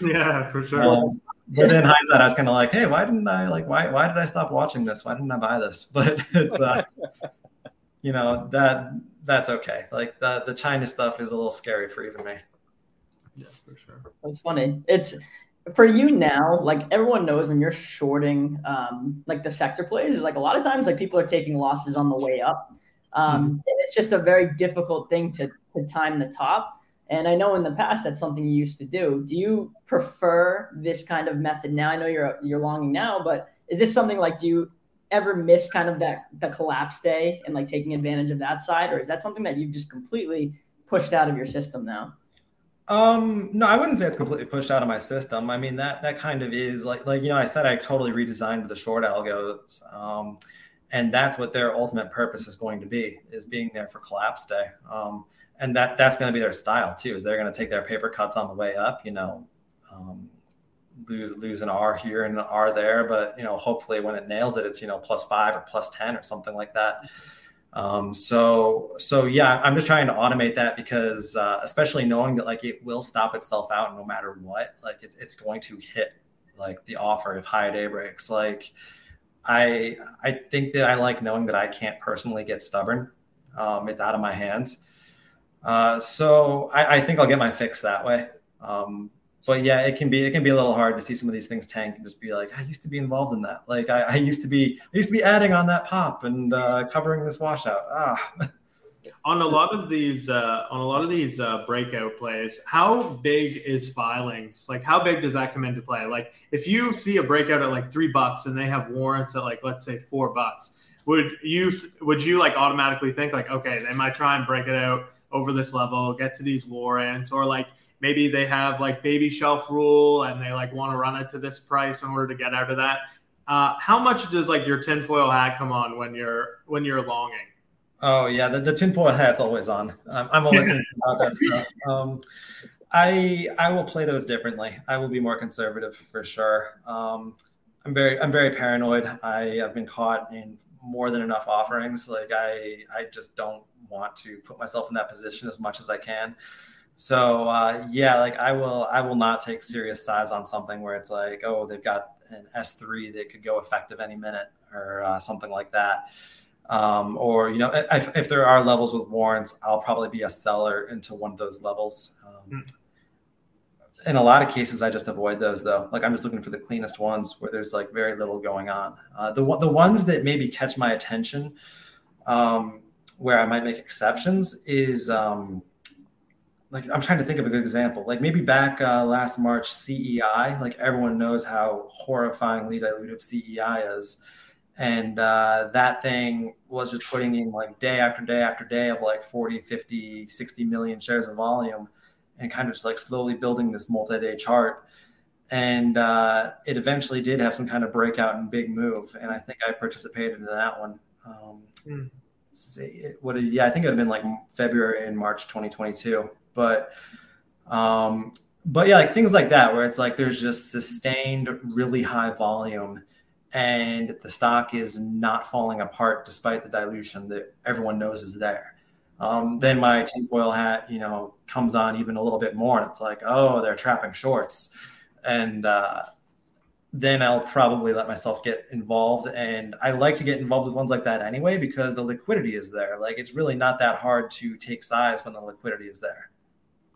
Yeah, for sure. um, but in hindsight i was kind of like hey why didn't i like why why did i stop watching this? Why didn't i buy this? But it's uh you know that that's okay like the the china stuff is a little scary for even me yeah, for sure. That's funny. It's for you now. Like everyone knows when you're shorting, um, like the sector plays is like a lot of times like people are taking losses on the way up. Um, and it's just a very difficult thing to to time the top. And I know in the past that's something you used to do. Do you prefer this kind of method now? I know you're you're longing now, but is this something like do you ever miss kind of that the collapse day and like taking advantage of that side, or is that something that you've just completely pushed out of your system now? Um, no, I wouldn't say it's completely pushed out of my system. I mean, that that kind of is like like you know, I said I totally redesigned the short algos. Um, and that's what their ultimate purpose is going to be is being there for collapse day. Um, and that that's going to be their style too, is they're going to take their paper cuts on the way up, you know, um, lose, lose an R here and an R there, but you know, hopefully when it nails it, it's you know plus five or plus ten or something like that. Um, so, so yeah, I'm just trying to automate that because, uh, especially knowing that like it will stop itself out no matter what, like it, it's going to hit like the offer if high day breaks. Like I, I think that I like knowing that I can't personally get stubborn. Um, it's out of my hands. Uh, so I, I think I'll get my fix that way. Um, but yeah, it can be it can be a little hard to see some of these things tank and just be like, I used to be involved in that. Like I, I used to be I used to be adding on that pop and uh, covering this washout. Ah, on a lot of these uh, on a lot of these uh, breakout plays how big is filings like how big does that come into play like if you see a breakout at like three bucks and they have warrants at like let's say four bucks would you would you like automatically think like okay they might try and break it out over this level get to these warrants or like maybe they have like baby shelf rule and they like want to run it to this price in order to get out of that uh, how much does like your tinfoil hat come on when you're when you're longing Oh yeah, the, the tinfoil hat's always on. I'm, I'm always thinking about that stuff. Um, I I will play those differently. I will be more conservative for sure. Um, I'm very I'm very paranoid. I have been caught in more than enough offerings. Like I I just don't want to put myself in that position as much as I can. So uh, yeah, like I will I will not take serious size on something where it's like oh they've got an S3 that could go effective any minute or uh, something like that. Um, or you know if, if, there are levels with warrants i'll probably be a seller into one of those levels. Um, in a lot of cases i just avoid those though. Like i'm just looking for the cleanest ones where there's like very little going on. Uh, the, the ones that maybe catch my attention um, where i might make exceptions is um, like I'm trying to think of a good example. Like maybe back uh, last March, CEI. Like everyone knows how horrifyingly dilutive CEI is, and uh, that thing was just putting in like day after day after day of like 40, 50, 60 million shares of volume, and kind of just like slowly building this multi-day chart. And uh, it eventually did have some kind of breakout and big move, and I think I participated in that one. Um, mm. See, what? Yeah, I think it would have been like February and March 2022 but um, but yeah, like things like that where it's like there's just sustained really high volume and the stock is not falling apart despite the dilution that everyone knows is there. Um, then my tinfoil hat, you know, comes on even a little bit more, and it's like, oh, they're trapping shorts, and uh, then I'll probably let myself get involved. And I like to get involved with ones like that anyway because the liquidity is there. Like it's really not that hard to take size when the liquidity is there.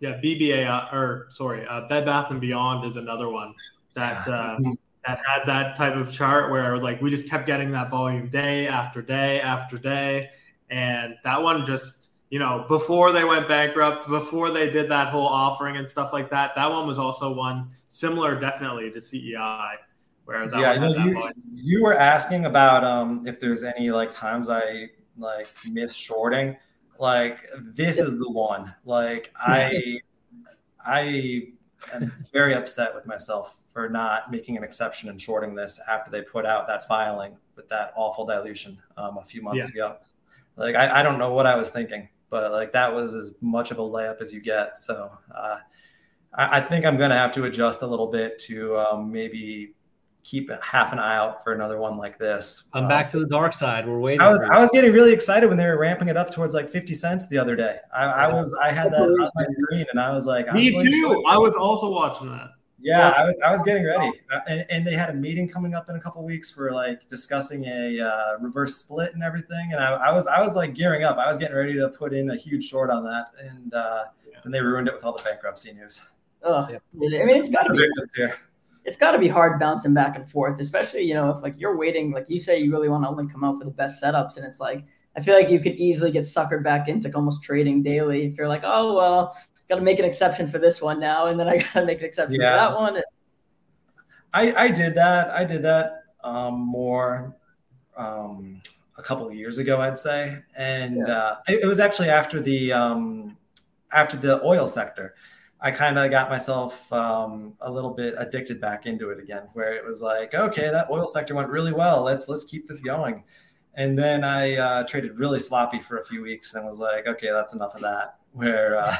Yeah, BBA uh, or sorry, uh, Bed Bath and Beyond is another one that uh, mm-hmm. that had that type of chart where like we just kept getting that volume day after day after day, and that one just you know before they went bankrupt, before they did that whole offering and stuff like that, that one was also one similar definitely to CEI. Where that yeah, you, you, you were asking about um, if there's any like times I like miss shorting like this is the one. Like I I am very upset with myself for not making an exception and shorting this after they put out that filing with that awful dilution um, a few months yeah. ago. Like I, I don't know what I was thinking, but like that was as much of a layup as you get. So uh, I, I, think I'm going to have to adjust a little bit to um, maybe keep half an eye out for another one like this. I'm back to the dark side. We're waiting. I was I was getting really excited when they were ramping it up towards like 50 cents the other day. I, I was I had that on my screen and I was like, me too. I was also watching that. Yeah, I was I was getting ready, uh, and, and they had a meeting coming up in a couple weeks for like discussing a uh, reverse split and everything. And I, I was I was like gearing up. I was getting ready to put in a huge short on that, and uh, yeah. and they ruined it with all the bankruptcy news. Oh, I mean, it's got to be. Here it's got to be hard bouncing back and forth, especially you know if like you're waiting, like you say, you really want to only come out for the best setups, and it's like I feel like you could easily get suckered back into almost trading daily if you're like, oh well, got to make an exception for this one now, and then I got to make an exception yeah. for that one. I I did that. I did that um, more um, a couple of years ago, I'd say, and yeah. uh, it, it, was actually after the um, after the oil sector. I kind of got myself um, a little bit addicted back into it again, where it was like, okay, that oil sector went really well. Let's let's keep this going. And then I uh, traded really sloppy for a few weeks and was like, okay, that's enough of that. Where uh,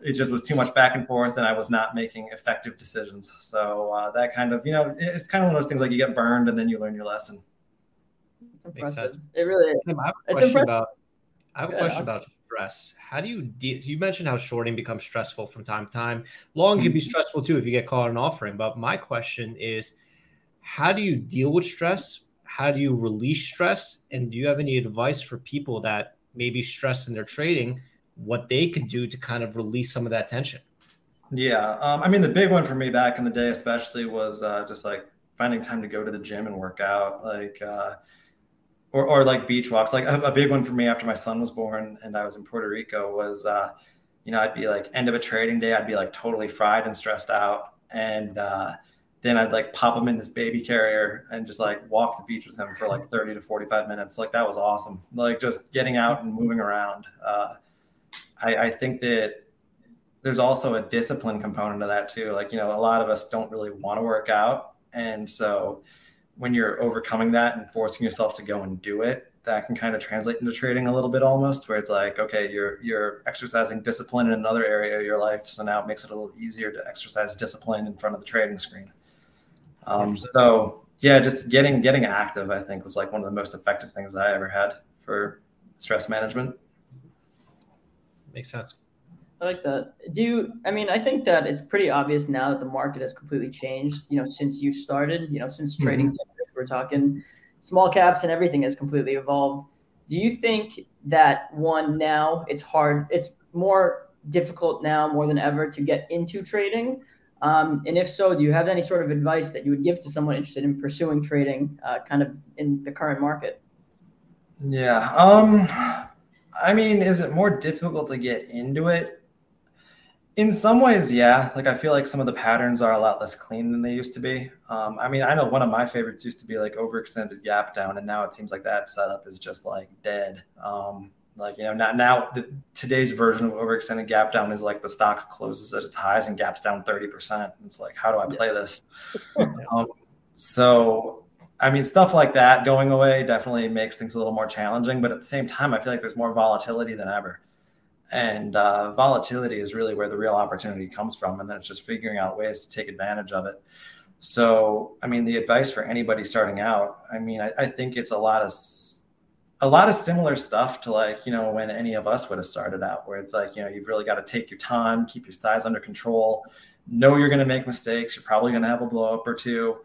it just was too much back and forth, and I was not making effective decisions. So uh, that kind of, you know, it's kind of one of those things like you get burned and then you learn your lesson. It's impressive. It really is. Tim, I have a it's impressive. about. I have a question about stress. How do you de- you mentioned how shorting becomes stressful from time to time. Long can be mm-hmm. stressful too if you get caught in an offering. But my question is, how do you deal with stress? How do you release stress? And do you have any advice for people that may be stressed in their trading? What they could do to kind of release some of that tension? Yeah, um, I mean the big one for me back in the day, especially, was uh, just like finding time to go to the gym and work out. Like uh, or, or like beach walks. Like a, a, big one for me after my son was born and I was in Puerto Rico was, uh, you know, I'd be like end of a trading day, I'd be like totally fried and stressed out. And uh, then I'd like pop him in this baby carrier and just like walk the beach with him for like 30 to 45 minutes. Like that was awesome. Like just getting out and moving around. Uh, I, I think that there's also a discipline component to that too. Like, you know, a lot of us don't really want to work out. And so, when you're overcoming that and forcing yourself to go and do it, that can kind of translate into trading a little bit almost where it's like okay you're you're exercising discipline in another area of your life so now it makes it a little easier to exercise discipline in front of the trading screen. Um, so yeah just getting getting active i think was like one of the most effective things i ever had for stress management. Makes sense I like that. Do you, I mean, I think that it's pretty obvious now that the market has completely changed, you know, since you started, you know, since mm-hmm. trading, mm-hmm. we're talking small caps and everything has completely evolved. Do you think that one now it's hard, it's more difficult now more than ever to get into trading? Um, and if so, do you have any sort of advice that you would give to someone interested in pursuing trading uh, kind of in the current market? Yeah. Um, I mean, is it more difficult to get into it? In some ways, yeah. Like I feel like some of the patterns are a lot less clean than they used to be. Um, I mean, I know one of my favorites used to be like overextended gap down, and now it seems like that setup is just like dead. Um, like you know, not now the, today's version of overextended gap down is like the stock closes at its highs and gaps down thirty percent. It's like, how do I play this? um, so, I mean, stuff like that going away definitely makes things a little more challenging. But at the same time, I feel like there's more volatility than ever and uh, volatility is really where the real opportunity comes from and then it's just figuring out ways to take advantage of it. So i mean the advice for anybody starting out i mean i, I think it's a lot of a lot of similar stuff to like you know when any of us would have started out where it's like you know you've really got to take your time keep your size under control know you're going to make mistakes you're probably going to have a blow up or two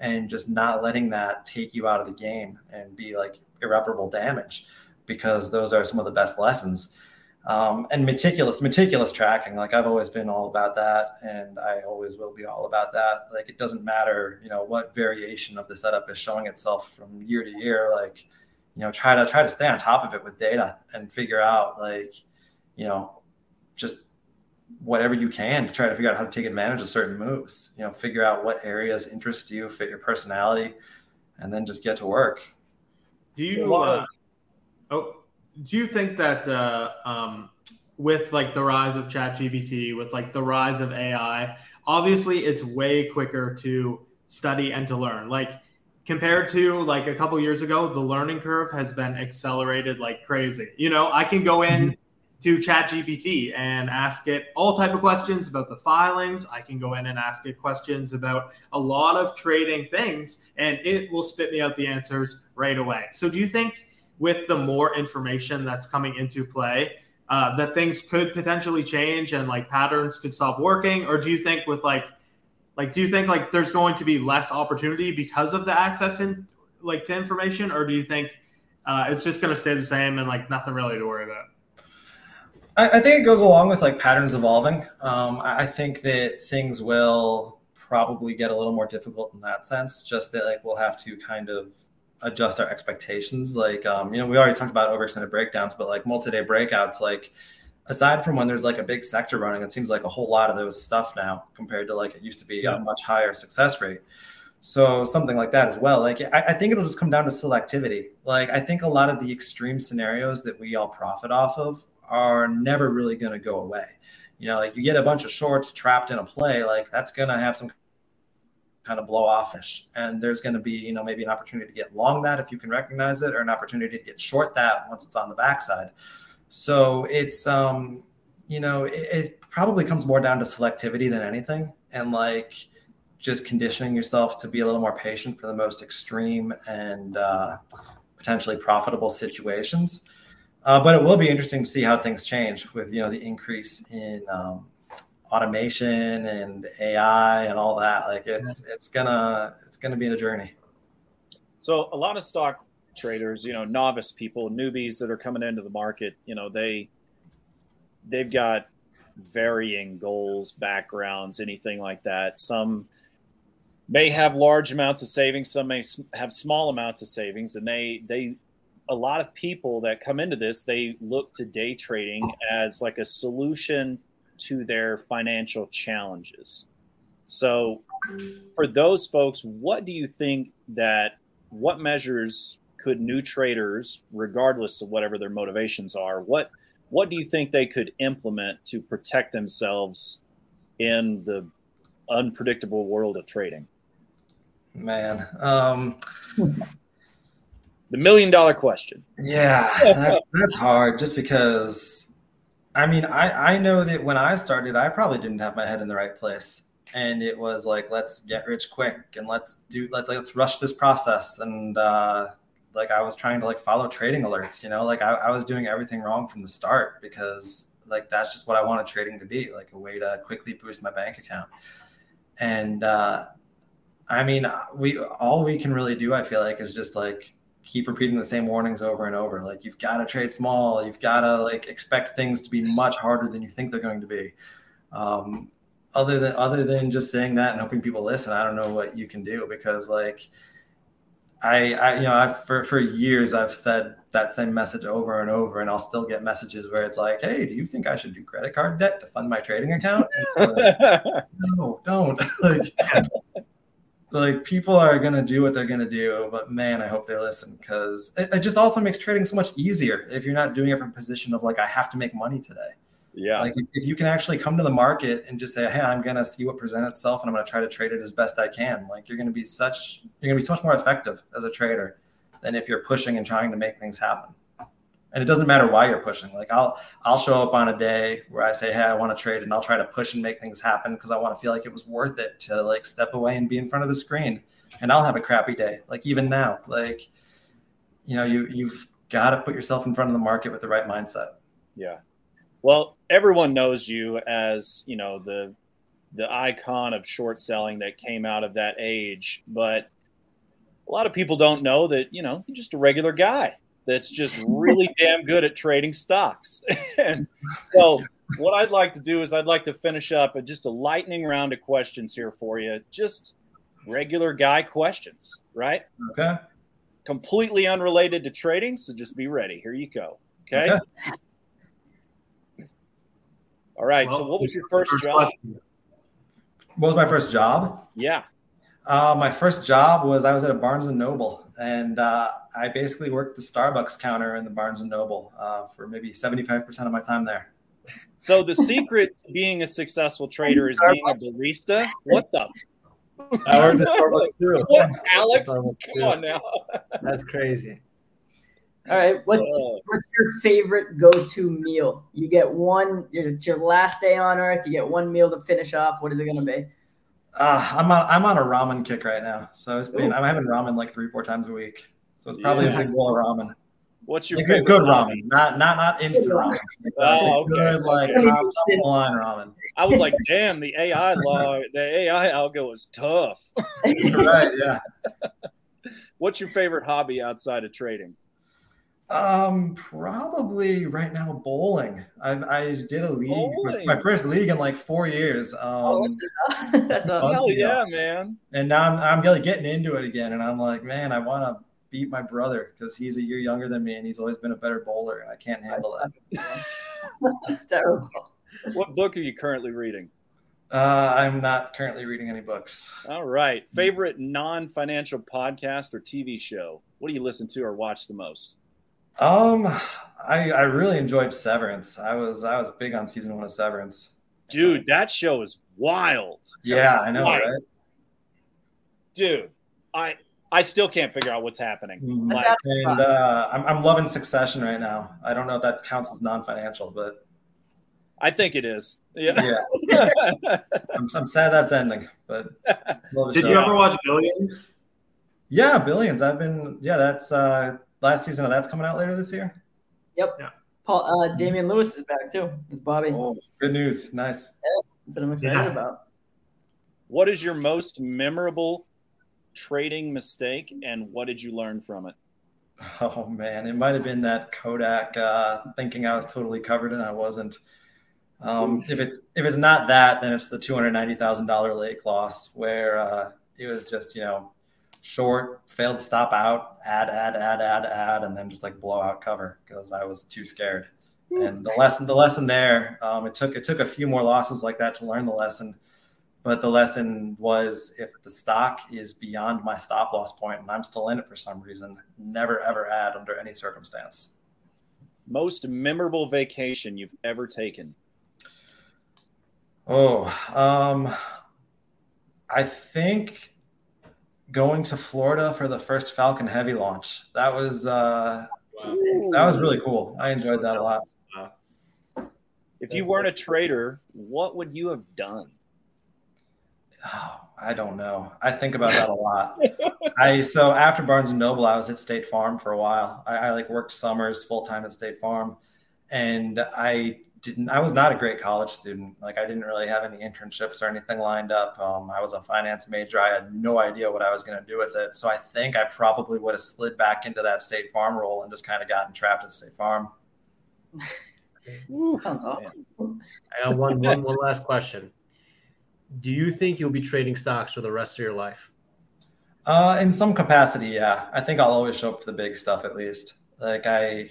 and just not letting that take you out of the game and be like irreparable damage because those are some of the best lessons um, and meticulous meticulous tracking like i've always been all about that and i always will be all about that. Like it doesn't matter you know what variation of the setup is showing itself from year to year like you know try to try to stay on top of it with data and figure out like you know just whatever you can to try to figure out how to take advantage of certain moves. You know figure out what areas interest you fit your personality and then just get to work. Do you uh, oh do you think that uh, um, with like the rise of ChatGPT, with like the rise of AI, obviously it's way quicker to study and to learn. Like compared to like a couple years ago, the learning curve has been accelerated like crazy. You know, I can go in. Mm-hmm. To ChatGPT and ask it all type of questions about the filings. I can go in and ask it questions about a lot of trading things, and it will spit me out the answers right away. So, do you think with the more information that's coming into play uh, that things could potentially change and like patterns could stop working? Or do you think with like like do you think like there's going to be less opportunity because of the access in like to information? Or do you think uh, it's just going to stay the same and like nothing really to worry about? I, I think it goes along with like patterns evolving. Um, I think that things will probably get a little more difficult in that sense just that like we'll have to kind of adjust our expectations. Like, um, you know, we already talked about overextended breakdowns, but like multi-day breakouts, like aside from when there's like a big sector running, it seems like a whole lot of those stuff now compared to like it used to be yeah. a much higher success rate. So something like that as well. Like I, I, think it'll just come down to selectivity. Like I think a lot of the extreme scenarios that we all profit off of are never really going to go away. You know, like you get a bunch of shorts trapped in a play, like that's going to have some kind of blow offish. And there's going to be, you know, maybe an opportunity to get long that if you can recognize it, or an opportunity to get short that once it's on the backside. So it's, um, you know, it, it probably comes more down to selectivity than anything, and like just conditioning yourself to be a little more patient for the most extreme and uh, potentially profitable situations. Uh, but it will be interesting to see how things change with you know the increase in um, automation and AI and all that. Like it's it's gonna it's gonna be a journey. So a lot of stock traders, you know, novice people, newbies that are coming into the market, you know, they they've got varying goals, backgrounds, anything like that. Some may have large amounts of savings, some may have small amounts of savings, and they they a lot of people that come into this, they look to day trading as like a solution to their financial challenges. So, for those folks, what do you think that what measures could new traders, regardless of whatever their motivations are, what what do you think they could implement to protect themselves in the unpredictable world of trading? Man, um, the million dollar question. Yeah, that's, that's hard just because I mean, I, I know that when I started, I probably didn't have my head in the right place. And it was like, let's get rich quick and let's do, let, let's rush this process. And uh, like I was trying to like follow trading alerts, you know, like I, I was doing everything wrong from the start because like that's just what I wanted trading to be like a way to quickly boost my bank account. And uh, I mean, we all we can really do, I feel like, is just like keep repeating the same warnings over and over. Like you've got to trade small. You've got to like expect things to be much harder than you think they're going to be. Um, other than other than just saying that and hoping people listen, I don't know what you can do because like I, I you know, I've for, for years I've said that same message over and over, and I'll still get messages where it's like, "Hey, do you think I should do credit card debt to fund my trading account?" Like, no, don't. like, like people are gonna do what they're gonna do, but man, I hope they listen because it, it just also makes trading so much easier if you're not doing it from a position of like I have to make money today. yeah. Like if, if you can actually come to the market and just say, "Hey, I'm gonna see what presents itself, and I'm gonna try to trade it as best I can," like you're gonna be such you're gonna be so much more effective as a trader than if you're pushing and trying to make things happen. And it doesn't matter why you're pushing. Like I'll I'll show up on a day where I say, "Hey, I want to trade," and I'll try to push and make things happen because I want to feel like it was worth it to like step away and be in front of the screen. And I'll have a crappy day, like even now, like you know, you you've got to put yourself in front of the market with the right mindset. Yeah. Well, everyone knows you as, you know, the the icon of short selling that came out of that age, but a lot of people don't know that, you know, you're just a regular guy that's just really damn good at trading stocks. and so what I'd like to do is I'd like to finish up at just a lightning round of questions here for you. Just regular guy questions, right? Okay. Completely unrelated to trading, so just be ready. Here you go. Okay. Okay. All right. so what was your first job? question. What was my first job? Yeah. Uh, my first job was I was at a Barnes and Noble, and uh, I basically worked the Starbucks counter in the Barnes and Noble uh, for maybe seventy five percent of my time there. So the secret to being a successful trader is being a barista. What the? I worked at Starbucks too. What, Alex? Starbucks, Come on now. That's crazy. All right, what's Uh. what's your favorite go-to meal? You get one. It's your last day on Earth. You get one meal to finish off. What is it gonna be? Uh, I'm on I'm on a ramen kick right now, so it's been Ooh. I'm having ramen like three four times a week. So it's probably Yeah. a big bowl of ramen. What's your Like, favorite good ramen, not not not instant ramen. ramen. Oh, okay. Good like Okay. top, top of the line ramen. I was like, damn, the AI law, the AI algo is tough. right, yeah. What's your favorite hobby outside of trading? Um, probably right now bowling. I I did a league, Bowling. my first league in like four years. Oh, Um, That's a, Hell yeah, man. and now I'm I'm really getting into it again, and I'm like, man, I want to beat my brother because he's a year younger than me, and he's always been a better bowler, and I can't handle that. terrible. What book are you currently reading? Uh, I'm not currently reading any books. All right. Favorite non financial podcast or TV show? What do you listen to or watch the most? Um, I I really enjoyed Severance. I was I was big on season one of Severance. Dude, that show is wild. Yeah, I know, Right. right? Dude, I I still can't figure out what's happening. Mhm. Like, And uh, I'm I'm loving Succession right now. I don't know if that counts as non-financial, but I think it is. Yeah. yeah, I'm, I'm sad that's ending. But love Did show. you ever watch Billions? Yeah, Billions. I've been. Yeah, that's uh last season of that's coming out later this year. Yep. Yeah. Paul, uh, Damian Lewis is back too. It's Bobby. Oh, good news. Nice. That's what I'm excited Yeah. about. what is your most memorable trading mistake and what did you learn from it? Oh man, it might have been that Kodak uh, thinking I was totally covered and I wasn't. Um, if it's if it's not that, then it's the two hundred ninety thousand dollar lake loss where uh, it was just you know short, failed to stop out, add, add, add, add, add, and then just like blow out cover because I was too scared. And the lesson the lesson there, um, it took it took a few more losses like that to learn the lesson. But the lesson was if the stock is beyond my stop loss point and I'm still in it for some reason, never ever add under any circumstance. Most memorable vacation you've ever taken? Oh, um, I think going to Florida for the first Falcon Heavy launch. That was uh, that was really cool. I enjoyed that a lot. If you weren't a trader, what would you have done? Oh, I don't know. I think about that a lot. I so after Barnes and Noble, I was at State Farm for a while. I, I like worked summers full time at State Farm, and I didn't. I was not a great college student. Like I didn't really have any internships or anything lined up. Um, I was a finance major. I had no idea what I was going to do with it. So I think I probably would have slid back into that State Farm role and just kind of gotten trapped at State Farm. Sounds awesome. I got one, one, one last question. Do you think you'll be trading stocks for the rest of your life? Uh, in some capacity, yeah. I think I'll always show up for the big stuff at least. Like I,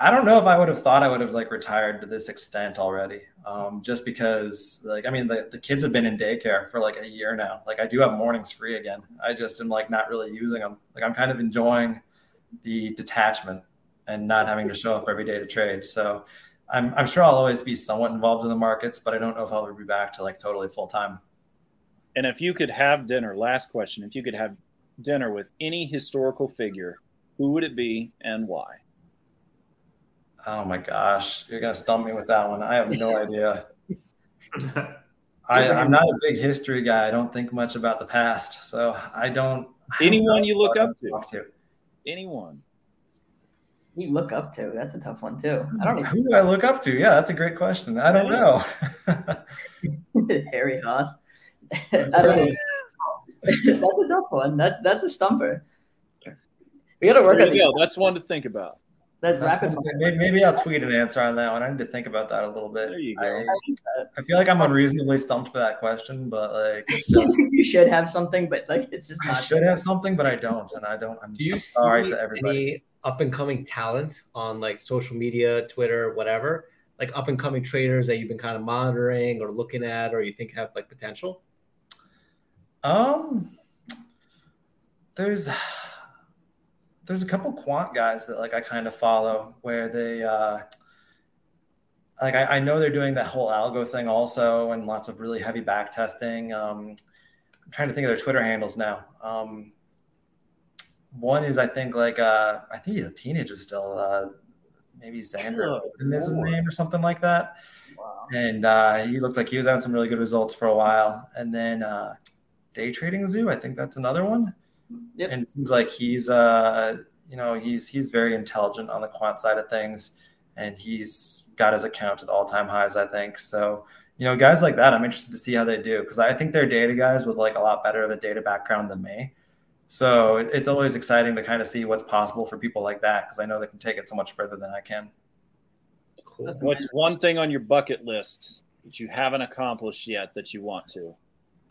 I don't know if I would have thought I would have like retired to this extent already. Um, just because like I mean the, the kids have been in daycare for like a year now. Like I do have mornings free again. I just am like not really using them. Like I'm kind of enjoying the detachment and not having to show up every day to trade. So I'm I'm sure I'll always be somewhat involved in the markets, but I don't know if I'll ever be back to like totally full time. And if you could have dinner, last question, if you could have dinner with any historical figure, who would it be and why? Oh my gosh, you're gonna stump me with that one. I have no idea. I, I'm not a big history guy. I don't think much about the past, so I don't. I Anyone don't you look up to? talk to. Anyone? You look up to. That's a tough one too. I don't Who do I look up to? Yeah, that's a great question. I don't know. Harry Haas. I don't that's a tough one. That's that's a stumper. We got to work There on you the, go. That's one to think about. That's That's rapid fire. maybe, maybe I'll tweet an answer on that one. I need to think about that a little bit. There you I, go. I feel like I'm unreasonably stumped by that question, but like it's You just you should have something, but like it's just I not. should have something, but I don't, and I don't. I'm, Do you I'm sorry see to everybody. any up and coming talent on like social media, Twitter, whatever? Like up and coming traders that you've been kind of monitoring or looking at, or you think have like potential? Um, there's there's a couple quant guys that like I kind of follow where they uh like I, I know they're doing that whole algo thing also and lots of really heavy back testing. Um, I'm trying to think of their Twitter handles now. Um, one is I think like uh I think he's a teenager still. Uh, maybe Xander is his name or something like that Wow. and uh, he looked like he was having some really good results for a while. And then uh, Day Trading Zoo, I think that's another one. Yep. And it seems like he's, uh, you know, he's he's very intelligent on the quant side of things, and he's got his account at all time highs, I think. So, you know, guys like that, I'm interested to see how they do because I think they're data guys with like a lot better of a data background than me. So it's always exciting to kind of see what's possible for people like that because I know they can take it so much further than I can. Cool. What's one thing on your bucket list that you haven't accomplished yet that you want to?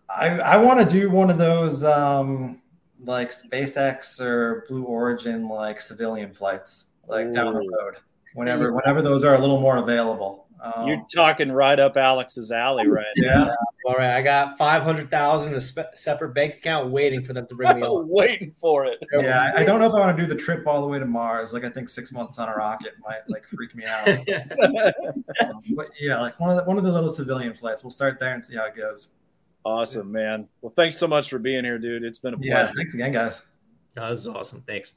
I, I want to do one of those um, like SpaceX or Blue Origin like civilian flights like down the road whenever whenever those are a little more available. Um, You're talking right up Alex's alley, right? yeah, All right, I got five hundred thousand in a spe- separate bank account waiting for them to bring me on. Waiting for it. yeah. I, I don't know if I want to do the trip all the way to Mars. Like I think six months on a rocket might like freak me out. Um, but yeah, like one of the, one of the little civilian flights. We'll start there and see how it goes. Awesome, man. Well, thanks so much for being here, dude. It's been a pleasure. Yeah, thanks again, guys. Oh, this is awesome. Thanks.